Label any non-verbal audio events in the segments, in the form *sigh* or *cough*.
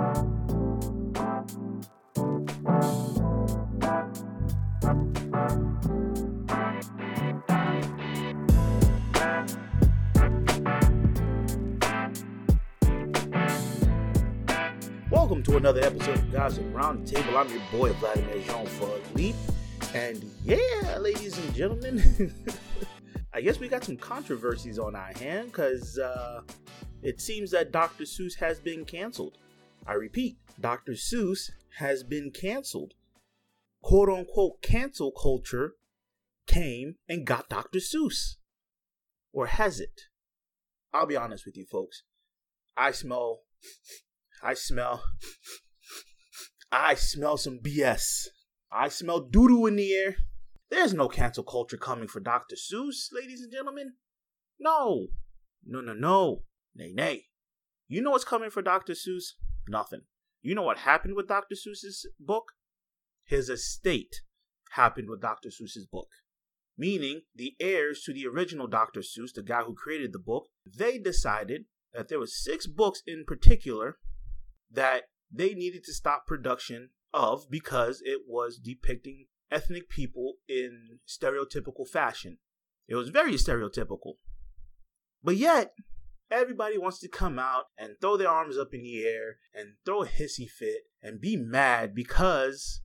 Welcome to another episode of Gossip Round the Table. I'm your boy Vladimir Jean Philippe. And yeah, ladies and gentlemen, *laughs* I guess we got some controversies on our hand because uh, it seems that Dr. Seuss has been canceled. I repeat, Dr. Seuss has been canceled. Quote unquote cancel culture came and got Dr. Seuss. Or has it? I'll be honest with you folks. I smell I smell I smell some BS. I smell doo doo in the air. There's no cancel culture coming for Dr. Seuss, ladies and gentlemen. No. No, no, no. Nay, nay. You know what's coming for Dr. Seuss? Nothing. You know what happened with Dr. Seuss's book? His estate happened with Dr. Seuss's book. Meaning, the heirs to the original Dr. Seuss, the guy who created the book, they decided that there were six books in particular that they needed to stop production of because it was depicting ethnic people in stereotypical fashion. It was very stereotypical. But yet, everybody wants to come out and throw their arms up in the air and throw a hissy fit and be mad because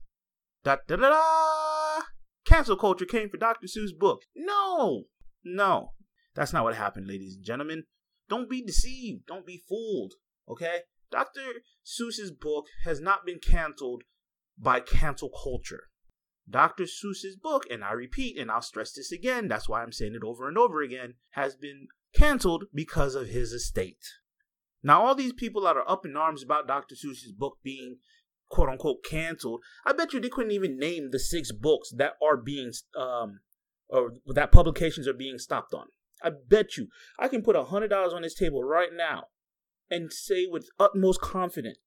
da da da da cancel culture came for Dr. Seuss' book. No, no, that's not what happened, ladies and gentlemen. Don't be deceived. Don't be fooled. Okay? Dr. Seuss's book has not been canceled by cancel culture. Dr. Seuss's book, and I repeat, and I'll stress this again, that's why I'm saying it over and over again, has been canceled because of his estate. Now, all these people that are up in arms about Dr. Seuss's book being quote unquote canceled, I bet you they couldn't even name the six books that are being, um, or that publications are being stopped on. I bet you I can put a hundred dollars on this table right now and say with utmost confidence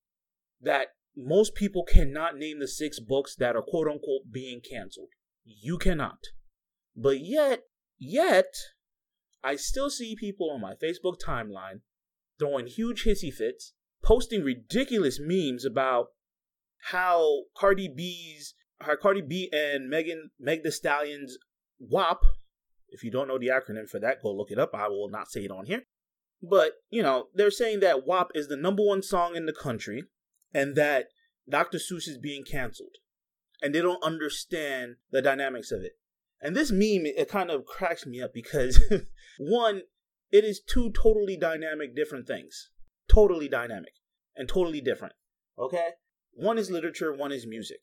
that most people cannot name the six books that are quote unquote being canceled. You cannot. But yet, yet, I still see people on my Facebook timeline throwing huge hissy fits, posting ridiculous memes about how Cardi B's, how Cardi B and Megan, Meg the Stallion's WAP, if you don't know the acronym for that, go look it up. I will not say it on here. But, you know, they're saying that WAP is the number one song in the country and that Dr. Seuss is being canceled. And they don't understand the dynamics of it. And this meme, it kind of cracks me up because, *laughs* one, it is two totally dynamic different things. Totally dynamic and totally different. Okay? One is literature, one is music.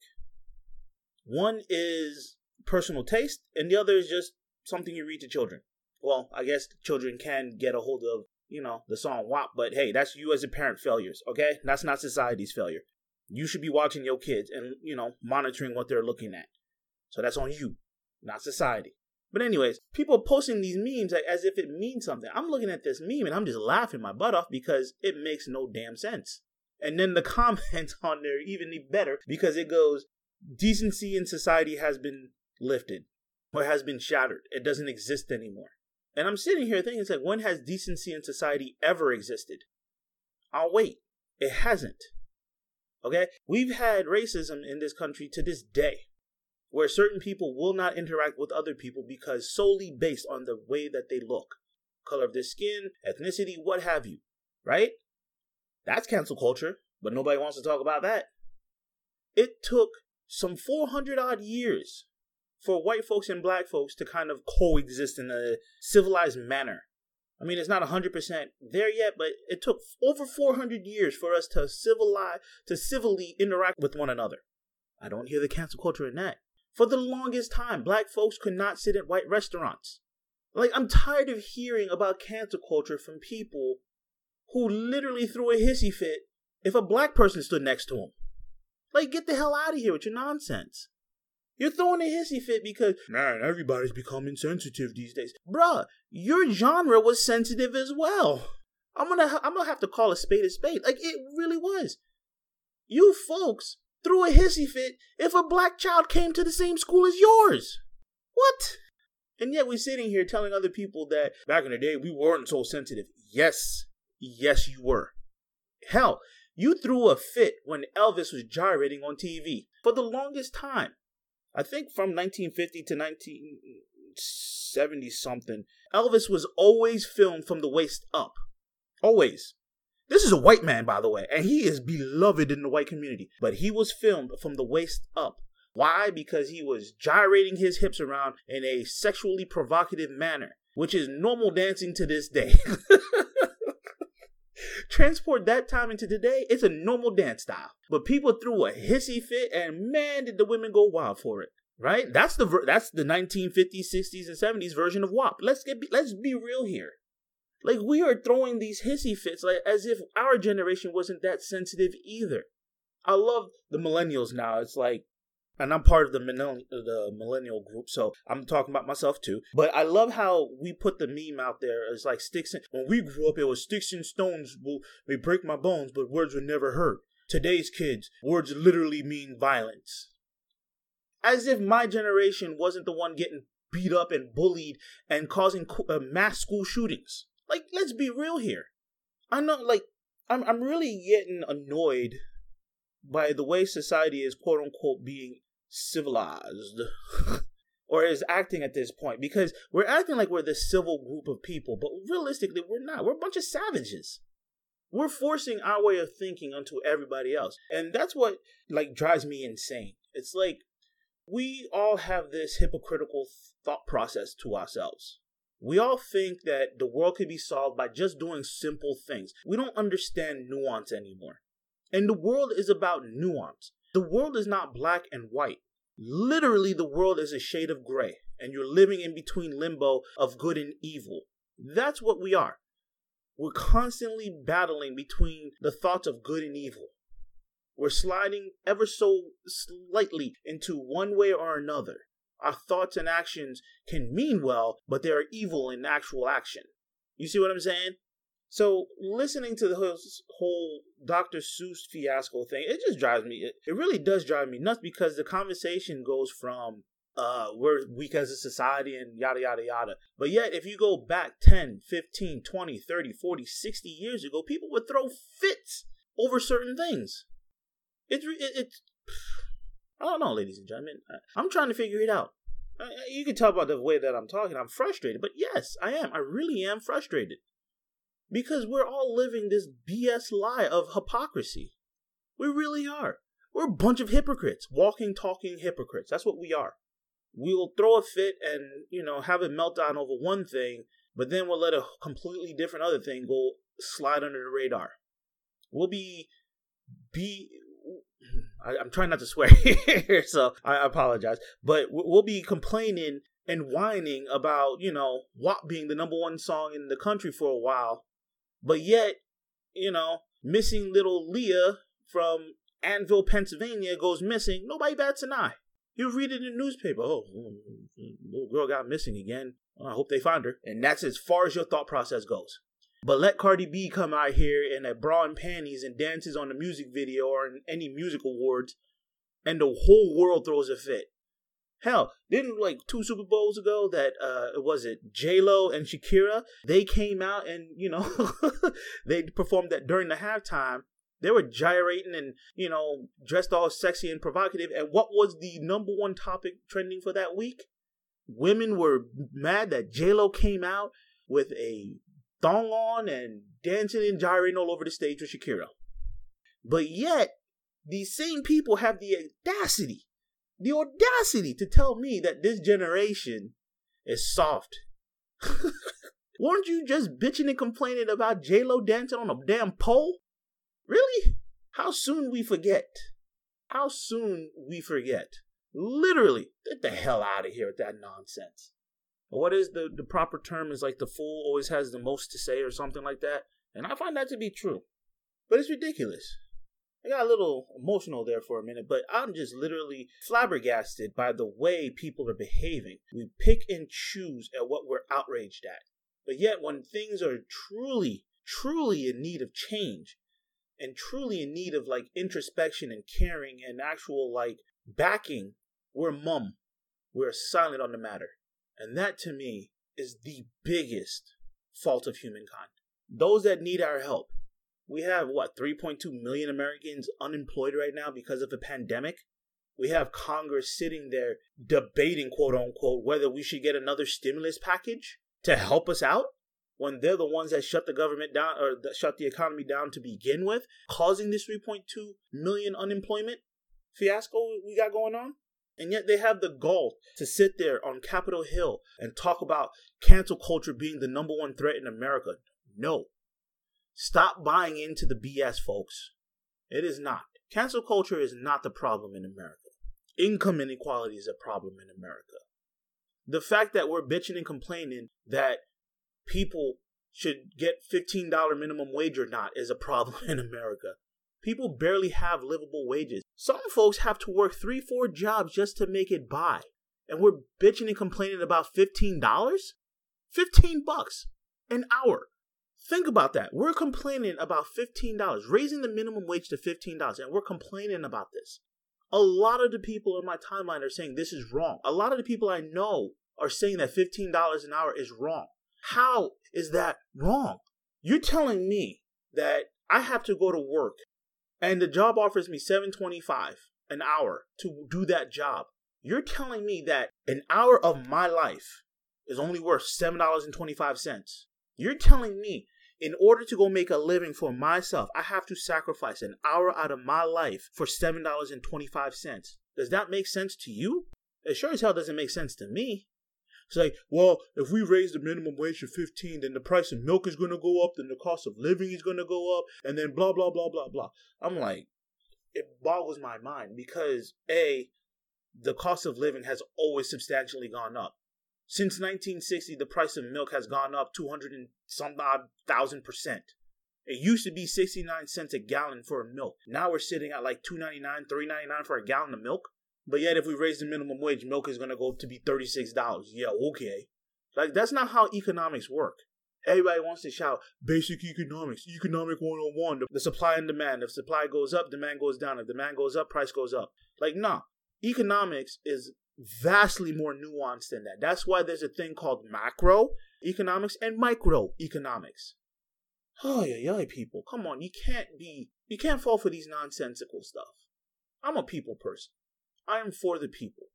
One is personal taste, and the other is just something you read to children. Well, I guess children can get a hold of you know, the song WAP, but hey, that's you as a parent failures, okay? That's not society's failure. You should be watching your kids and, you know, monitoring what they're looking at. So that's on you, not society. But anyways, people posting these memes like, as if it means something. I'm looking at this meme and I'm just laughing my butt off because it makes no damn sense. And then the *laughs* comments on there even better because it goes, decency in society has been lifted or has been shattered. It doesn't exist anymore. And I'm sitting here thinking, it's like, when has decency in society ever existed? I'll wait. It hasn't. Okay? We've had racism in this country to this day, where certain people will not interact with other people because solely based on the way that they look, color of their skin, ethnicity, what have you. Right? That's cancel culture, but nobody wants to talk about that. It took some 400 odd years for white folks and black folks to kind of coexist in a civilized manner. I mean, it's not 100% there yet, but it took over 400 years for us to civilize, to civilly interact with one another. I don't hear the cancel culture in that. For the longest time, black folks could not sit at white restaurants. Like, I'm tired of hearing about cancel culture from people who literally threw a hissy fit if a black person stood next to them. Like, get the hell out of here with your nonsense. You're throwing a hissy fit because, man, everybody's becoming sensitive these days. Bruh, your genre was sensitive as well. I'm gonna, I'm gonna have to call a spade a spade. Like, it really was. You folks threw a hissy fit if a black child came to the same school as yours. What? And yet we're sitting here telling other people that back in the day we weren't so sensitive. Yes, yes, you were. Hell, You threw a fit when Elvis was gyrating on TV for the longest time. I think from 1950 to 1970 something, Elvis was always filmed from the waist up. Always. This is a white man, by the way, and he is beloved in the white community. But he was filmed from the waist up. Why? Because he was gyrating his hips around in a sexually provocative manner, which is normal dancing to this day. *laughs* Transport that time into today, it's a normal dance style. But people threw a hissy fit, and man, did the women go wild for it. Right? That's the ver- that's the 1950s, 60s, and 70s version of WAP. Let's get be- let's be real here. Like we are throwing these hissy fits like as if our generation wasn't that sensitive either. I love the millennials now. It's like and I'm part of the millennial, the millennial group, so I'm talking about myself too. But I love how we put the meme out there. It's like sticks and when we grew up, it was sticks and stones will may break my bones, but words were never hurt. Today's kids, words literally mean violence. As if my generation wasn't the one getting beat up and bullied and causing uh, mass school shootings. Like, let's be real here. I know, like, I'm I'm really getting annoyed by the way society is quote unquote being civilized. *laughs* or is acting at this point because we're acting like we're this civil group of people, but realistically, we're not. We're a bunch of savages. We're forcing our way of thinking onto everybody else. And that's what like drives me insane. It's like we all have this hypocritical thought process to ourselves. We all think that the world could be solved by just doing simple things. We don't understand nuance anymore. And the world is about nuance. The world is not black and white. Literally, the world is a shade of gray, and you're living in between limbo of good and evil. That's what we are. We're constantly battling between the thoughts of good and evil. We're sliding ever so slightly into one way or another. Our thoughts and actions can mean well, but they are evil in actual action. You see what I'm saying? So listening to the whole, Dr. Seuss fiasco thing, it just drives me. It, really does drive me nuts because the conversation goes from uh, we're weak as a society and yada yada yada. But yet, if you go back 10, 15, 20, 30, 40, 60 years ago, people would throw fits over certain things. It's it, it's I don't know, ladies and gentlemen. Uh, I'm trying to figure it out. Uh, uh, you can tell by the way that I'm talking, I'm frustrated. But yes, I am. I really am frustrated. Because we're all living this BS lie of hypocrisy. We really are. We're a bunch of hypocrites, walking, talking hypocrites. That's what we are. We'll throw a fit and, you know, have a meltdown over one thing, but then we'll let a completely different other thing go slide under the radar. We'll be be I, am trying not to swear *laughs* here, so I apologize. But we'll be complaining and whining about, you know, WAP being the number one song in the country for a while. But yet, you know, missing little Leah from Annville, Pennsylvania goes missing. Nobody bats an eye. You read it in the newspaper. Oh, little girl got missing again. I hope they find her. And that's as far as your thought process goes. But let Cardi B come out here in a bra and panties and dances on a music video or in any music awards, and the whole world throws a fit. Hell, didn't like two Super Bowls ago that uh was it J Lo and Shakira? They came out and you know *laughs* they performed that during the halftime. They were gyrating and you know dressed all sexy and provocative. And what was the number one topic trending for that week? Women were mad that J Lo came out with a thong on and dancing and gyrating all over the stage with Shakira. But yet, these same people have the audacity, the audacity to tell me that this generation is soft. *laughs* Weren't you just bitching and complaining about J-Lo dancing on a damn pole? Really? How soon we forget? How soon we forget? Literally, get the hell out of here with that nonsense what is the the proper term is like the fool always has the most to say or something like that? And i find that to be true. But it's ridiculous. I got a little emotional there for a minute but i'm just literally flabbergasted by the way people are behaving. We pick and choose at what we're outraged at. But yet when things are truly truly in need of change and truly in need of like introspection and caring and actual like backing we're mum. We're silent on the matter and that to me is the biggest fault of humankind. Those that need our help, We have what 3.2 million Americans unemployed right now because of the pandemic. We have Congress sitting there debating, quote unquote, whether we should get another stimulus package to help us out when they're the ones that shut the government down or shut the economy down to begin with, causing this 3.2 million unemployment fiasco we got going on. And yet they have the gall to sit there on Capitol Hill and talk about cancel culture being the number one threat in America. No. Stop buying into the BS, folks. It is not. Cancel culture is not the problem in America. Income inequality is a problem in America. The fact that we're bitching and complaining that people should get $15 minimum wage or not is a problem *laughs* in America. People barely have livable wages. Some folks have to work three, four jobs just to make it by. And we're bitching and complaining about $15? 15 bucks an hour. Think about that. We're complaining about $15, raising the minimum wage to $15, and we're complaining about this. A lot of the people in my timeline are saying this is wrong. A lot of the people I know are saying that $15 an hour is wrong. How is that wrong? You're telling me that I have to go to work and the job offers me 725 an hour to do that job. You're telling me that an hour of my life is only worth $7.25. You're telling me in order to go make a living for myself, I have to sacrifice an hour out of my life for $7.25. Does that make sense to you? It sure as hell doesn't make sense to me. It's like, well, if we raise the minimum wage to 15, then the price of milk is going to go up, then the cost of living is going to go up, and then blah, blah, blah, blah, blah. I'm like, it boggles my mind because A, the cost of living has always substantially gone up. Since 1960, the price of milk has gone up 200 and some odd thousand percent. It used to be 69 cents a gallon for milk. Now we're sitting at like 2.99, 3.99 for a gallon of milk. But yet, if we raise the minimum wage, milk is going to go to be $36. Yeah, okay. Like, that's not how economics work. Everybody wants to shout basic economics, economic 101, the, the supply and demand. If supply goes up, demand goes down. If demand goes up, price goes up. Like, nah. Economics is vastly more nuanced than that. That's why there's a thing called macro economics and micro economics. Oh yeah, yeah, people. Come on, you can't be you can't fall for these nonsensical stuff. I'm a people person. I am for the people.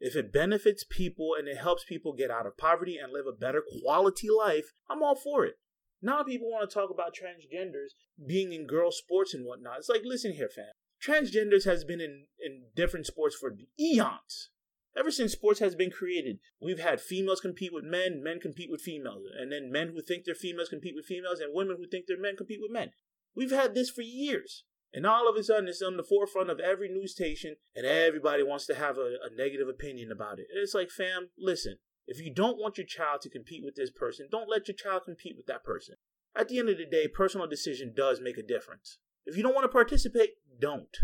If it benefits people and it helps people get out of poverty and live a better quality life, I'm all for it. Now people want to talk about transgenders being in girl sports and whatnot. It's like, listen here, fam. Transgenders has been in, in different sports for eons. Ever since sports has been created, we've had females compete with men, men compete with females, and then men who think they're females compete with females, and women who think they're men compete with men. We've had this for years. And all of a sudden, it's on the forefront of every news station, and everybody wants to have a, a negative opinion about it. And it's like, fam, listen, if you don't want your child to compete with this person, don't let your child compete with that person. At the end of the day, personal decision does make a difference. If you don't want to participate, don't.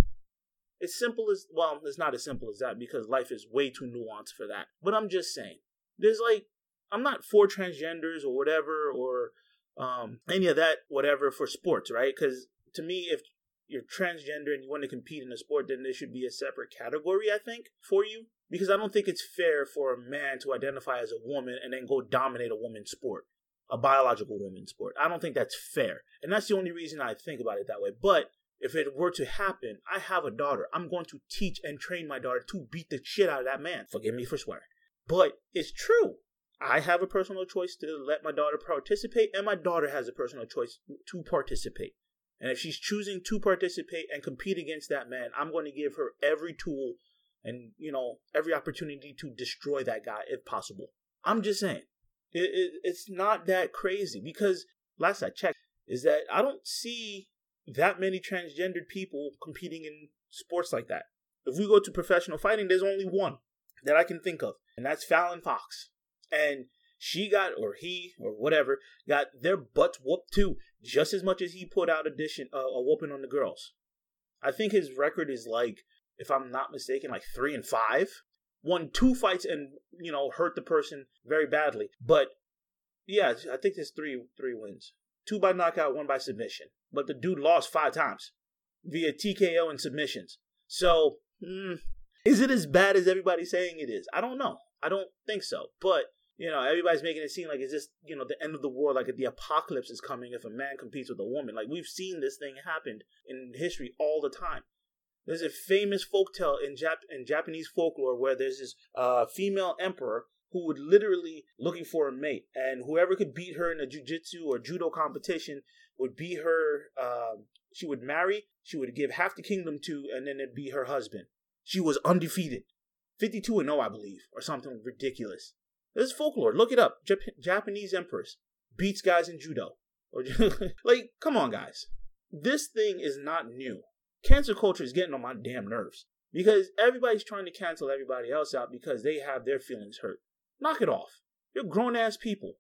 It's simple as, well, it's not as simple as that because life is way too nuanced for that. But I'm just saying, there's like, I'm not for transgenders or whatever or um, any of that, whatever, for sports, right? Because to me, if you're transgender and you want to compete in a sport, then there should be a separate category, I think, for you. Because I don't think it's fair for a man to identify as a woman and then go dominate a woman's sport, a biological woman's sport. I don't think that's fair. And that's the only reason I think about it that way. But if it were to happen, I have a daughter. I'm going to teach and train my daughter to beat the shit out of that man. Forgive me for swearing. But it's true. I have a personal choice to let my daughter participate, and my daughter has a personal choice to participate. And if she's choosing to participate and compete against that man, I'm going to give her every tool and, you know, every opportunity to destroy that guy if possible. I'm just saying. It, it, it's not that crazy because last I checked is that I don't see that many transgendered people competing in sports like that. If we go to professional fighting, there's only one that I can think of, and that's Fallon Fox. And she got or he or whatever got their butts whooped too, just as much as he put out addition uh, a whooping on the girls. I think his record is like, if I'm not mistaken, like three and five. Won two fights and you know hurt the person very badly, but yeah, I think there's three three wins, two by knockout, one by submission. But the dude lost five times via TKO and submissions. So, mm, is it as bad as everybody's saying it is? I don't know. I don't think so. But You know, everybody's making it seem like it's just, you know, the end of the world, like the apocalypse is coming if a man competes with a woman. Like we've seen this thing happen in history all the time. There's a famous folktale in Jap- in Japanese folklore where there's this uh, female emperor who would literally looking for a mate, and whoever could beat her in a jujitsu or judo competition would be her. Uh, she would marry. She would give half the kingdom to, and then it'd be her husband. She was undefeated, fifty-two and zero, I believe, or something ridiculous. This is folklore. Look it up. Jap- Japanese empress beats guys in judo. *laughs* Like, come on, guys. This thing is not new. Cancel culture is getting on my damn nerves because everybody's trying to cancel everybody else out because they have their feelings hurt. Knock it off. You're grown ass people.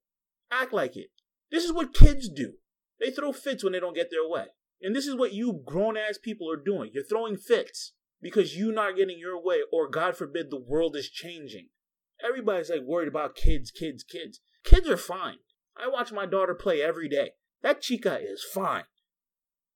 Act like it. This is what kids do. They throw fits when they don't get their way. And this is what you grown ass people are doing. You're throwing fits because you're not getting your way, or God forbid, the world is changing. Everybody's like worried about kids, kids, kids. Kids are fine. I watch my daughter play every day. That chica is fine.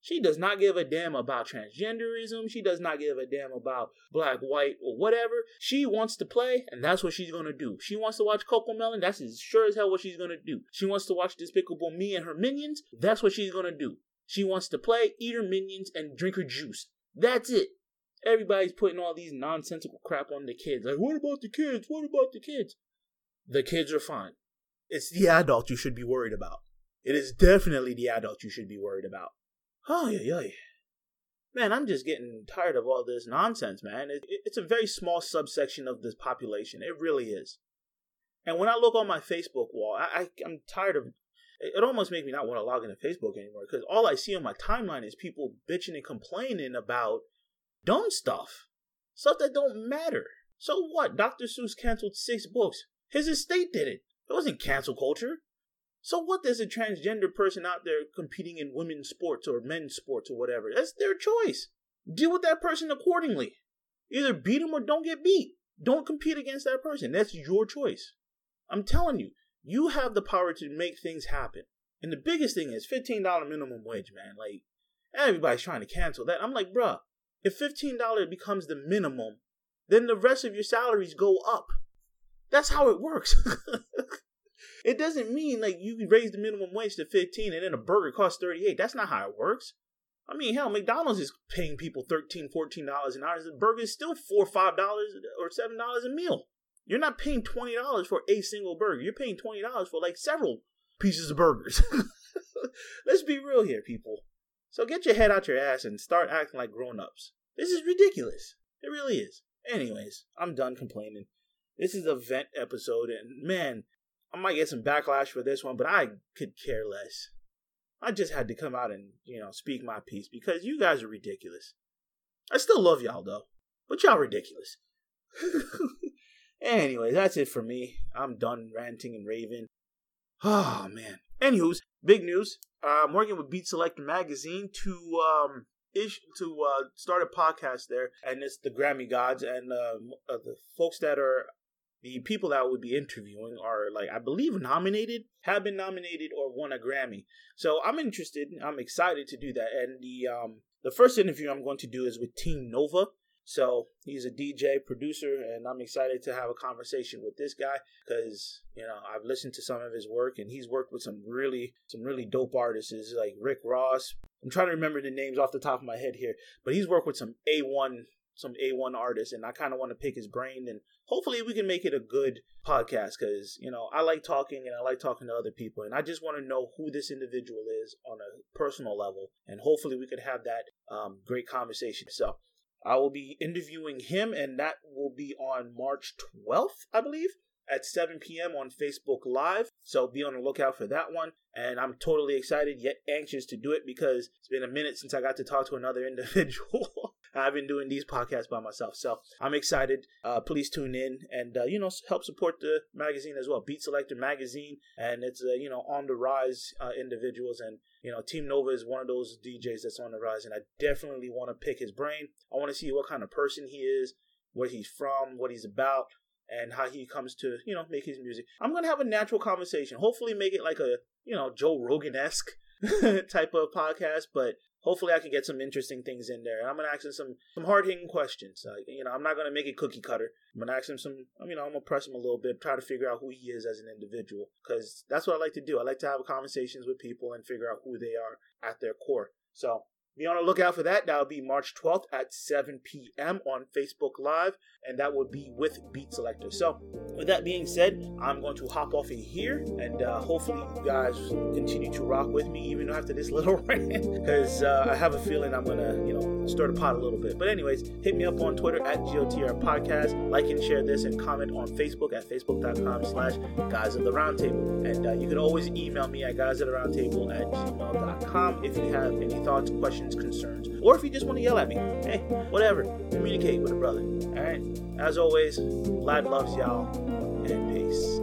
She does not give a damn about transgenderism. She does not give a damn about black, white, or whatever. She wants to play, and that's what she's gonna do. She wants to watch Cocomelon. That's as sure as hell what she's gonna do. She wants to watch Despicable Me and her minions. That's what she's gonna do. She wants to play, eat her minions, and drink her juice. That's it. Everybody's putting all these nonsensical crap on the kids. Like, what about the kids? What about the kids? The kids are fine. It's the adult you should be worried about. It is definitely the adult you should be worried about. Oh, yeah, yeah. Man, I'm just getting tired of all this nonsense, man. It, it, it's a very small subsection of this population. It really is. And when I look on my Facebook wall, I, I, I'm tired of it almost makes me not want to log into Facebook anymore because all I see on my timeline is people bitching and complaining about dumb stuff, stuff that don't matter. So what? Dr. Seuss canceled six books. His estate did it. It wasn't cancel culture. So what? There's a transgender person out there competing in women's sports or men's sports or whatever. That's their choice. Deal with that person accordingly. Either beat them or don't get beat. Don't compete against that person. That's your choice. I'm telling you, you have the power to make things happen. And the biggest thing is $15 minimum wage, man. Like, everybody's trying to cancel that. I'm like, bruh, if $15 becomes the minimum, then the rest of your salaries go up. That's how it works. *laughs* it doesn't mean like you raise the minimum wage to 15 and then a burger costs 38. That's not how it works. I mean, hell, McDonald's is paying people $13, $14 an hour. The burger is still 4 $5 or $7 a meal. You're not paying twenty dollars for a single burger. You're paying twenty dollars for like several pieces of burgers. *laughs* Let's be real here, people. So get your head out your ass and start acting like grown-ups. This is ridiculous. It really is. Anyways, I'm done complaining. This is a vent episode, and man, I might get some backlash for this one, but I could care less. I just had to come out and, you know, speak my piece because you guys are ridiculous. I still love y'all though, but y'all ridiculous. *laughs* Anyway, that's it for me. I'm done ranting and raving. Oh man. Anywho's, big news. Uh, working with Beat Selector Magazine to um ish to uh start a podcast there, and it's the Grammy Gods and uh, uh, the folks that are the people that would be interviewing are like I believe nominated, have been nominated or won a Grammy. So I'm interested. I'm excited to do that. And the um the first interview I'm going to do is with Team Nova. So he's a DJ producer, and I'm excited to have a conversation with this guy because you know I've listened to some of his work, and he's worked with some really some really dope artists like Rick Ross. I'm trying to remember the names off the top of my head here, but he's worked with some A1 some A1 artists, and I kind of want to pick his brain, and hopefully we can make it a good podcast because you know I like talking and I like talking to other people, and I just want to know who this individual is on a personal level, and hopefully we could have that um, great conversation. So I will be interviewing him, and that will be on March 12th, I believe, at 7 p.m. on Facebook Live. So be on the lookout for that one. And I'm totally excited, yet anxious to do it because it's been a minute since I got to talk to another *laughs* individual. I've been doing these podcasts by myself. So I'm excited. Uh, please tune in and, uh, you know, help support the magazine as well. Beat Selector Magazine. And it's, uh, you know, on the rise uh, individuals. And, you know, Team Nova is one of those DJs that's on the rise. And I definitely want to pick his brain. I want to see what kind of person he is, where he's from, what he's about and how he comes to you know make his music. I'm gonna have a natural conversation. Hopefully, make it like a you know Joe Rogan esque *laughs* type of podcast. But hopefully I can get some interesting things in there. And I'm gonna ask him some some hard hitting questions. Like you know, I'm not gonna make it cookie cutter. I'm gonna ask him some. I mean, I'm gonna press him a little bit, try to figure out who he is as an individual, because that's what I like to do. I like to have conversations with people and figure out who they are at their core. So be on the lookout for that. That'll be March 12th at 7 p.m. on Facebook Live, and that will be with Beat Selector. So, with that being said, I'm going to hop off in here, and uh, hopefully, you guys continue to rock with me even after this *laughs* little rant, because uh, I have a feeling I'm gonna, you know, stir the pot a little bit. But, anyways, hit me up on Twitter at GOTR Podcast. Like and share this, and comment on Facebook at facebook.com/slash Guys of the Roundtable. And uh, you can always email me at guys at gmail.com if you have any thoughts, questions concerns, or if you just want to yell at me, hey, whatever, communicate with a brother. All right. As always, Vlad loves y'all, and peace.